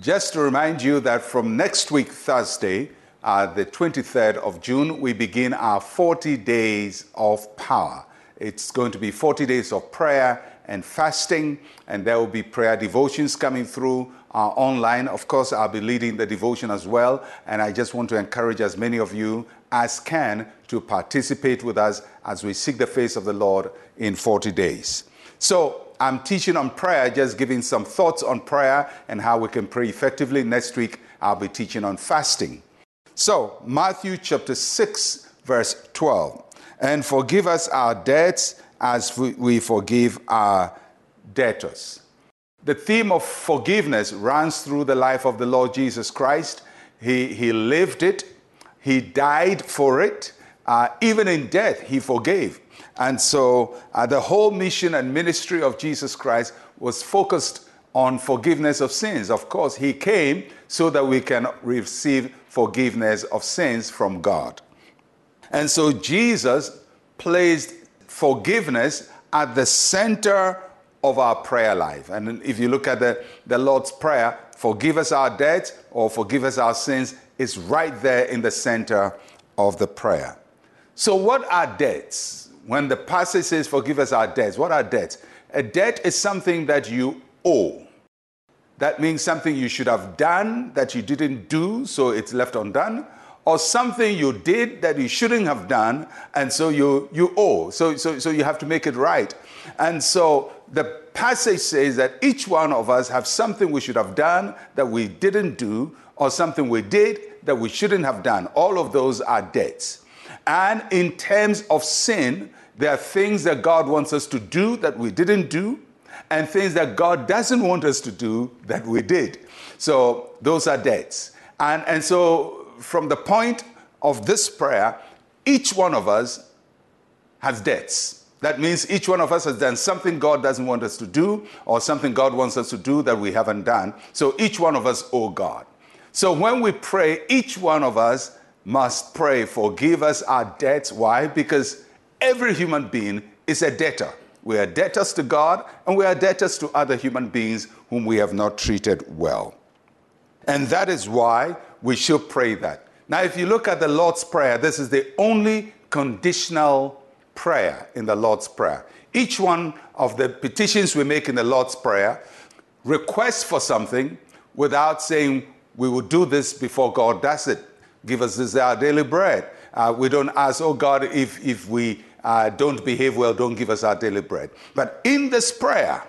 Just to remind you that from next week, Thursday, uh, the 23rd of June, we begin our 40 days of power. It's going to be 40 days of prayer and fasting, and there will be prayer devotions coming through uh, online. Of course, I'll be leading the devotion as well, and I just want to encourage as many of you as can to participate with us as we seek the face of the Lord in 40 days. So, I'm teaching on prayer, just giving some thoughts on prayer and how we can pray effectively. Next week, I'll be teaching on fasting. So, Matthew chapter 6, verse 12. And forgive us our debts as we forgive our debtors. The theme of forgiveness runs through the life of the Lord Jesus Christ. He, he lived it, He died for it. Uh, even in death, He forgave. And so uh, the whole mission and ministry of Jesus Christ was focused on forgiveness of sins. Of course, He came so that we can receive forgiveness of sins from God. And so Jesus placed forgiveness at the center of our prayer life. And if you look at the, the Lord's Prayer, forgive us our debts or forgive us our sins, it's right there in the center of the prayer. So, what are debts? When the passage says, forgive us our debts, what are debts? A debt is something that you owe. That means something you should have done that you didn't do, so it's left undone, or something you did that you shouldn't have done, and so you, you owe. So, so, so you have to make it right. And so the passage says that each one of us have something we should have done that we didn't do, or something we did that we shouldn't have done. All of those are debts. And in terms of sin, there are things that God wants us to do that we didn't do, and things that God doesn't want us to do that we did. So those are debts. And, and so, from the point of this prayer, each one of us has debts. That means each one of us has done something God doesn't want us to do, or something God wants us to do that we haven't done. So each one of us owe God. So when we pray, each one of us must pray, forgive us our debts. Why? Because every human being is a debtor. We are debtors to God, and we are debtors to other human beings whom we have not treated well. And that is why we should pray that. Now, if you look at the Lord's Prayer, this is the only conditional prayer in the Lord's Prayer. Each one of the petitions we make in the Lord's Prayer requests for something without saying, We will do this before God does it. Give us this our daily bread. Uh, we don't ask, Oh God, if, if we uh, don't behave well, don't give us our daily bread. But in this prayer,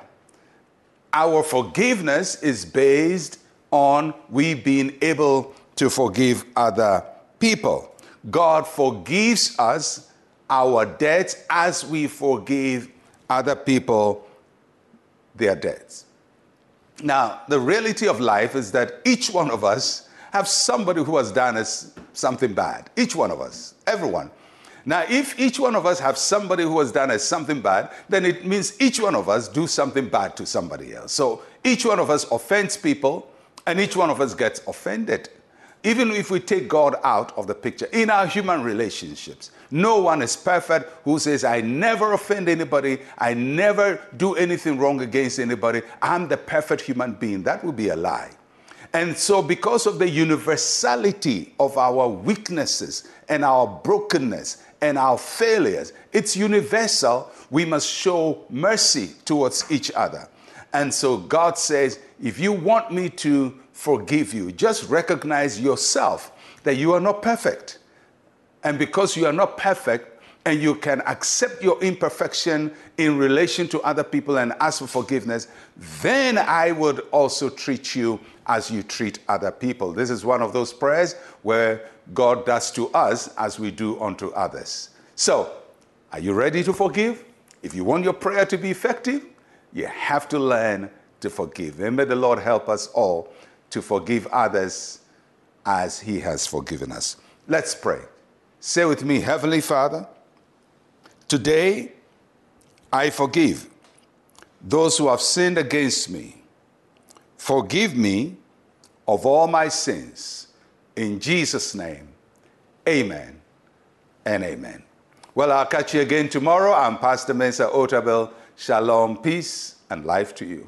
our forgiveness is based on we being able to forgive other people. God forgives us our debts as we forgive other people their debts. Now, the reality of life is that each one of us have somebody who has done us something bad. Each one of us, everyone. Now, if each one of us have somebody who has done us something bad, then it means each one of us do something bad to somebody else. So each one of us offends people, and each one of us gets offended. Even if we take God out of the picture in our human relationships, no one is perfect who says, I never offend anybody, I never do anything wrong against anybody, I'm the perfect human being. That would be a lie. And so, because of the universality of our weaknesses and our brokenness and our failures, it's universal. We must show mercy towards each other. And so, God says, if you want me to forgive you. Just recognize yourself that you are not perfect. And because you are not perfect, and you can accept your imperfection in relation to other people and ask for forgiveness, then I would also treat you as you treat other people. This is one of those prayers where God does to us as we do unto others. So, are you ready to forgive? If you want your prayer to be effective, you have to learn to forgive. And may the Lord help us all to forgive others as He has forgiven us. Let's pray. Say with me, Heavenly Father, today I forgive those who have sinned against me. Forgive me of all my sins. In Jesus' name, amen and amen. Well, I'll catch you again tomorrow. I'm Pastor Mensa Otabil. Shalom, peace, and life to you.